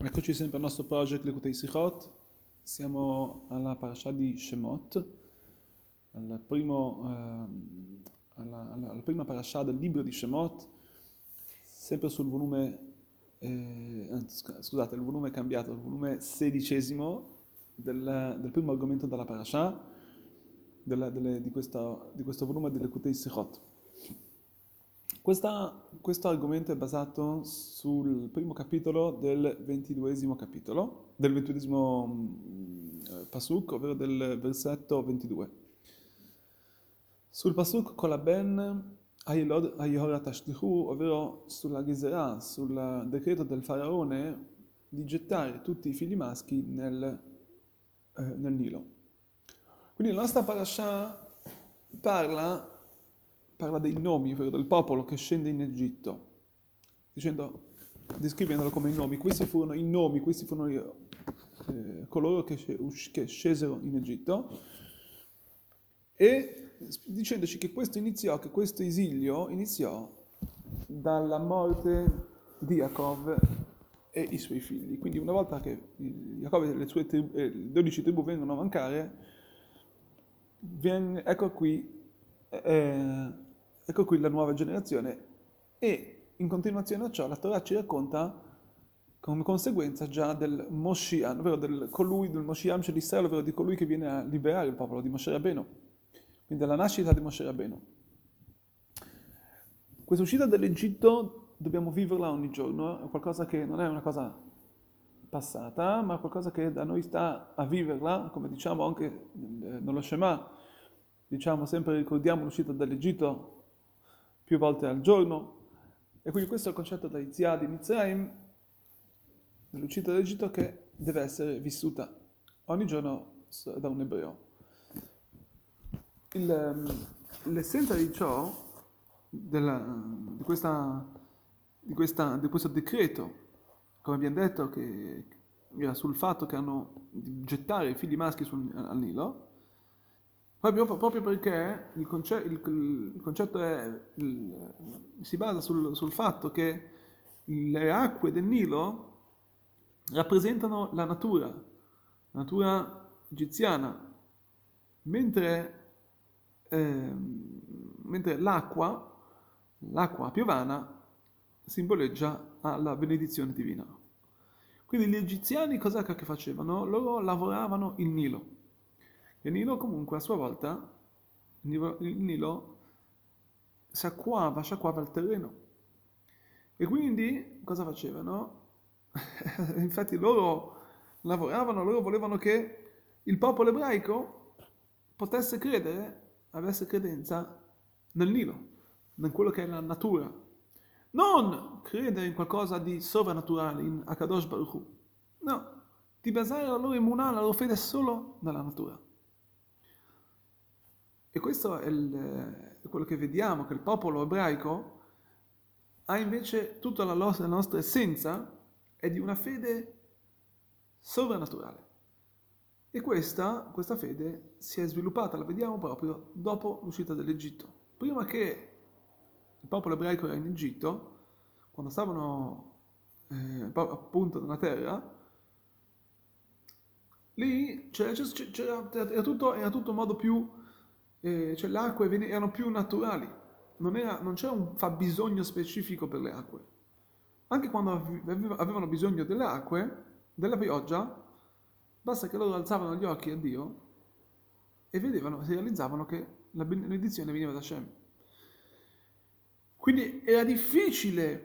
Eccoci sempre al nostro project Lekutei Sichot. Siamo alla parasha di Shemot, al primo, eh, alla, alla, alla, prima parasha del libro di Shemot, sempre sul volume, eh, scusate, il volume è cambiato, il volume sedicesimo del, del primo argomento della parasha, della, delle, di, questa, di, questo volume di Lekutei Sichot. Questa, questo argomento è basato sul primo capitolo del ventiduesimo capitolo, del ventiduesimo mm, pasuk, ovvero del versetto 22. Sul pasuk con la ben ovvero sulla Ghizerah, sul decreto del faraone di gettare tutti i figli maschi nel, eh, nel Nilo. Quindi la nostra parasha parla parla dei nomi, ovvero del popolo che scende in Egitto, dicendo, descrivendolo come i nomi. Questi furono i nomi, questi furono eh, coloro che, che scesero in Egitto e dicendoci che questo iniziò, che questo esilio iniziò dalla morte di Jacob e i suoi figli. Quindi una volta che Jacob e le sue tribù, eh, 12 tribù vengono a mancare, viene, ecco qui eh, Ecco qui la nuova generazione. E in continuazione a ciò la Torah ci racconta come conseguenza già del Moshiach, ovvero del colui, del Moshiach di Israele, ovvero di colui che viene a liberare il popolo, di Moshe Rabbeinu, quindi della nascita di Moshe Rabbeinu. Questa uscita dall'Egitto dobbiamo viverla ogni giorno, è qualcosa che non è una cosa passata, ma qualcosa che da noi sta a viverla, come diciamo anche nello Shema, diciamo sempre ricordiamo l'uscita dall'Egitto più volte al giorno. E quindi questo è il concetto da Izia di Mizraim, dell'uscita dall'Egitto, che deve essere vissuta ogni giorno da un ebreo. Il, ehm, l'essenza di ciò, della, di, questa, di, questa, di questo decreto, come abbiamo detto, che era sul fatto che hanno di gettare i figli maschi sul, al Nilo, Proprio, proprio perché il, conce, il, il concetto è, il, si basa sul, sul, fatto che le acque del Nilo rappresentano la natura, la natura egiziana, mentre, eh, mentre l'acqua, l'acqua piovana, simboleggia la benedizione divina. Quindi gli egiziani cosa che facevano? Loro lavoravano il Nilo il Nilo comunque a sua volta, il Nilo sciacquava, sciacquava il terreno. E quindi cosa facevano? Infatti loro lavoravano, loro volevano che il popolo ebraico potesse credere, avesse credenza nel Nilo, in quello che è la natura. Non credere in qualcosa di sovrannaturale, in Akadosh Baruch Hu. No, di basare la loro immunità, la loro fede solo nella natura. E questo è, il, è, quello che vediamo, che il popolo ebraico ha invece tutta la la nostra essenza è di una fede sovrannaturale. E questa, questa fede si è sviluppata, la vediamo proprio dopo l'uscita dall'Egitto. Prima che il popolo ebraico era in Egitto, quando stavano eh, appunto nella terra, lì c'era, c'era, era, tutto, era tutto un modo più eh, cioè le acque erano più naturali, non, era, non c'era un fabbisogno specifico per le acque. Anche quando avevano bisogno delle acque, della pioggia, basta che loro alzavano gli occhi a Dio e vedevano, si realizzavano che la benedizione veniva da Shem. Quindi era difficile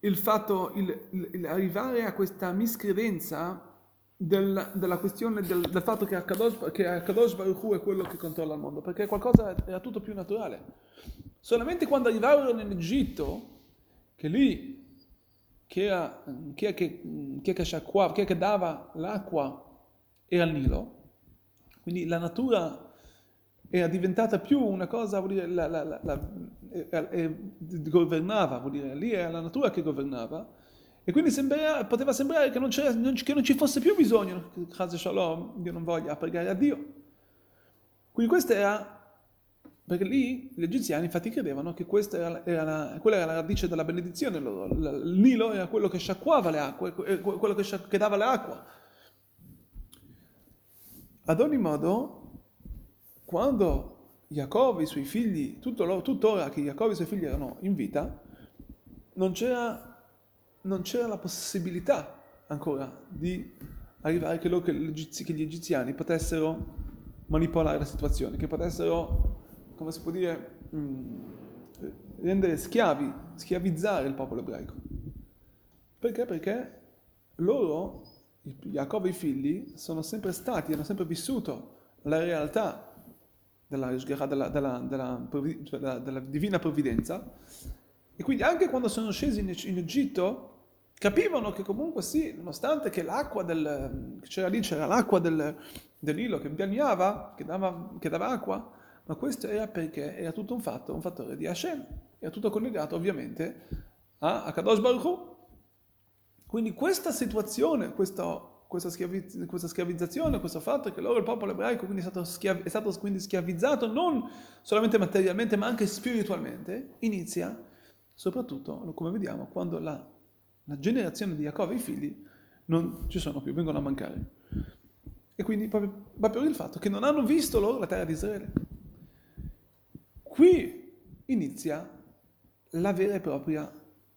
il fatto, il, il, il arrivare a questa miscredenza del, della questione del, del, fatto che Akadosh, che Akadosh Baruch Hu è quello che controlla il mondo, perché qualcosa era tutto più naturale. Solamente quando arrivarono in Egitto, che lì chi, era, chi, è che, chi, è che sciacquava, chi è che dava l'acqua era il Nilo, quindi la natura era diventata più una cosa, vuol dire, la, la, la, la eh, governava, vuol dire, lì era la natura che governava, e quindi sembra, poteva sembrare che non, non, che non, ci fosse più bisogno, Chaz Shalom, Dio non voglia, pregare a Dio. Quindi questa era Perché lì gli egiziani infatti credevano che questa era, era la, quella era la radice della benedizione, il Nilo era quello che sciacquava le acque, quello che, che dava l'acqua. Ad ogni modo, quando Giacobbe e i suoi figli, tutto, tuttora che Giacobbe e i suoi figli erano in vita, non c'era, non c'era la possibilità ancora di arrivare che, loro, che, gli egiziani potessero manipolare la situazione, che potessero come si può dire, mm, rendere schiavi, schiavizzare il popolo ebraico. Perché? Perché loro, Giacobbe e i figli, sono sempre stati, hanno sempre vissuto la realtà della, della, della, cioè della, della divina provvidenza e quindi anche quando sono scesi in, in Egitto capivano che comunque sì, nonostante che l'acqua del, c'era lì, c'era l'acqua del, del Nilo che bagnava, che dava, che dava acqua, ma questo era perché era tutto un fatto, un fattore di Hashem, era tutto collegato ovviamente a Kadosh Baruch Hu. Quindi questa situazione, questo, questa, schiaviz- questa, schiavizzazione, questo fatto che loro, il popolo ebraico, è stato, schiav- è stato quindi schiavizzato non solamente materialmente ma anche spiritualmente, inizia soprattutto, come vediamo, quando la, la generazione di Giacobbe e i figli non ci sono più, vengono a mancare. E quindi proprio, proprio il fatto che non hanno visto loro la terra di Israele. Qui inizia la vera e propria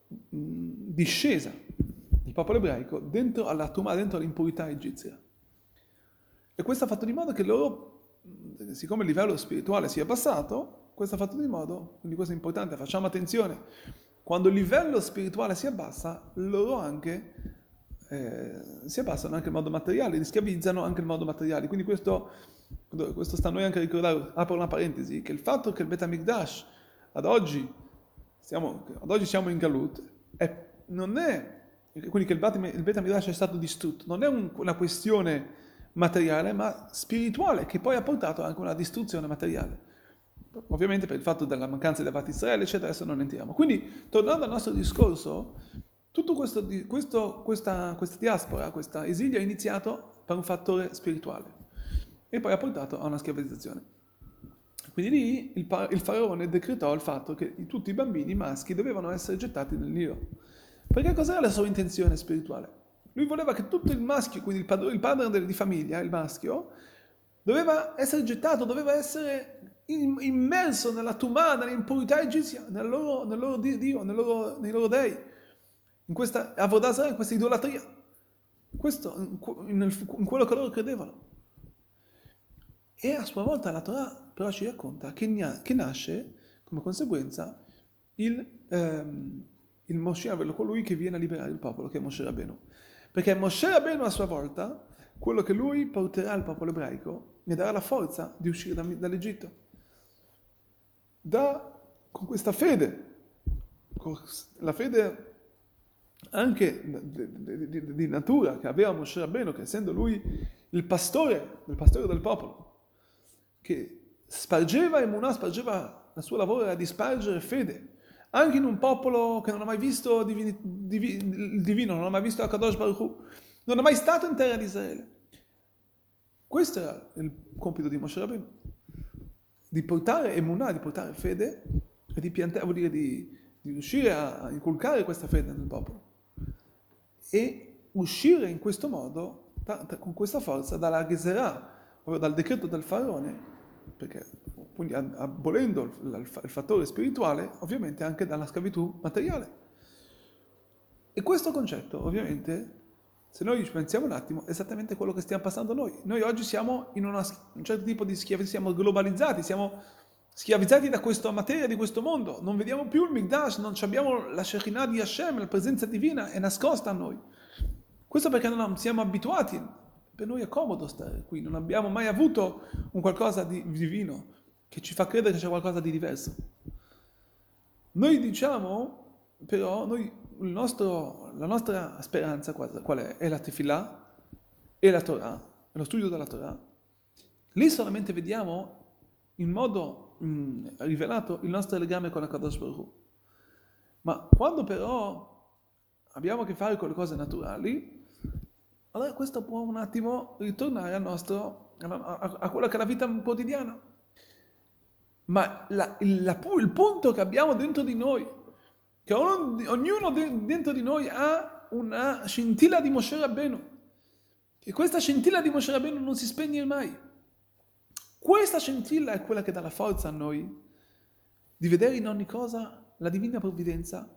discesa del popolo ebraico dentro alla Tumah, dentro all'impurità egizia. E questo ha fatto di modo che loro, siccome il livello spirituale si è abbassato, questo ha fatto di modo, quindi questo è importante, facciamo attenzione, quando il livello spirituale si abbassa, loro anche eh, si abbassano anche in modo materiale, schiavizzano anche in modo materiale. Quindi questo questo sta a noi anche a ricordare, apro una parentesi, che il fatto che il Bet HaMikdash ad oggi, siamo, ad oggi siamo in Galut, è, non è, quindi che il Bet, il Bet HaMikdash è stato distrutto, non è un, una questione materiale, ma spirituale, che poi ha portato anche una distruzione materiale. Ovviamente per il fatto della mancanza di Avat Israele, eccetera, adesso non entriamo. Quindi, tornando al nostro discorso, questo, questa, questa diaspora, questo esilio è iniziato per un fattore spirituale e poi ha portato a una schiavizzazione. Quindi lì il, pa- il faraone decretò il fatto che tutti i bambini maschi dovevano essere gettati nel Nilo. Perché cos'era la sua intenzione spirituale? Lui voleva che tutto il maschio, quindi il padre, il padre di famiglia, il maschio, doveva essere gettato, doveva essere immerso nella tumà, nell'impurità egizia, nel loro, nel loro Dio, nel loro, nei loro dei, in questa avodazara, in questa idolatria. Questo, in, in quello che loro credevano. E a sua volta la Torah però ci racconta che, che nasce come conseguenza il, ehm, il Moshe, colui che viene a liberare il popolo, che è Moshe Rabbeinu. Perché Moshe Rabbeinu a sua volta, quello che lui porterà al popolo ebraico, ne darà la forza di uscire da, dall'Egitto. Da, con questa fede, con la fede anche di, di, di natura che aveva Moshe Rabbeinu, che essendo lui il pastore, il pastore del popolo, che spargeva emunah, spargeva, il suo lavoro era di spargere fede, anche in un popolo che non ha mai visto divini, divi, il divino, non ha mai visto Akadosh Baruch Hu, non è mai stato in terra di Israele. Questo era il compito di Moshe Rabbeinu, di portare emunah, di portare fede e di piantare, vuol dire di, di riuscire a inculcare questa fede nel popolo e uscire in questo modo, con questa forza, dalla Gezerah, ovvero dal decreto del faraone, perché quindi abolendo il, fattore spirituale, ovviamente anche dalla schiavitù materiale. E questo concetto, ovviamente, se noi ci pensiamo un attimo, è esattamente quello che stiamo passando noi. Noi oggi siamo in una, un certo tipo di schiavitù, siamo globalizzati, siamo schiavizzati da questa materia, di questo mondo. Non vediamo più il Migdash, non abbiamo la Shekinah di Hashem, la presenza divina è nascosta a noi. Questo perché non siamo abituati per noi è comodo stare qui, non abbiamo mai avuto un qualcosa di divino che ci fa credere che c'è qualcosa di diverso. Noi diciamo, però, noi, nostro, la nostra speranza qual è? È la tefillah, è la Torah, è lo studio della Torah. Lì solamente vediamo in modo mh, mm, rivelato il nostro legame con la Kadosh Baruch. Ma quando però abbiamo a che fare con le cose naturali, allora questo può un attimo ritornare al nostro, a, a, a quella che è la vita quotidiana. ma la, il, la, il, punto che abbiamo dentro di noi, che ognuno, dentro di noi ha una scintilla di Moshe Rabbeinu, che questa scintilla di Moshe Rabbeinu non si spegne mai. Questa scintilla è quella che dà la forza a noi di vedere in ogni cosa la divina provvidenza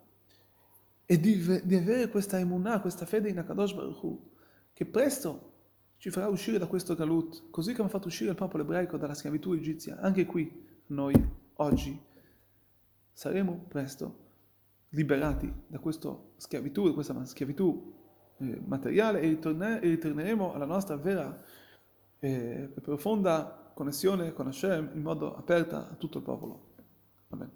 e di, di avere questa emunah, questa fede in Akadosh Baruch Hu, che presto ci farà uscire da questo galut, così come ha fatto uscire il popolo ebraico dalla schiavitù egizia. Anche qui, noi, oggi, saremo presto liberati da questa schiavitù, da questa schiavitù eh, materiale e, ritorne, e, ritorneremo alla nostra vera e eh, profonda connessione con Hashem in modo aperta a tutto il popolo. Amen.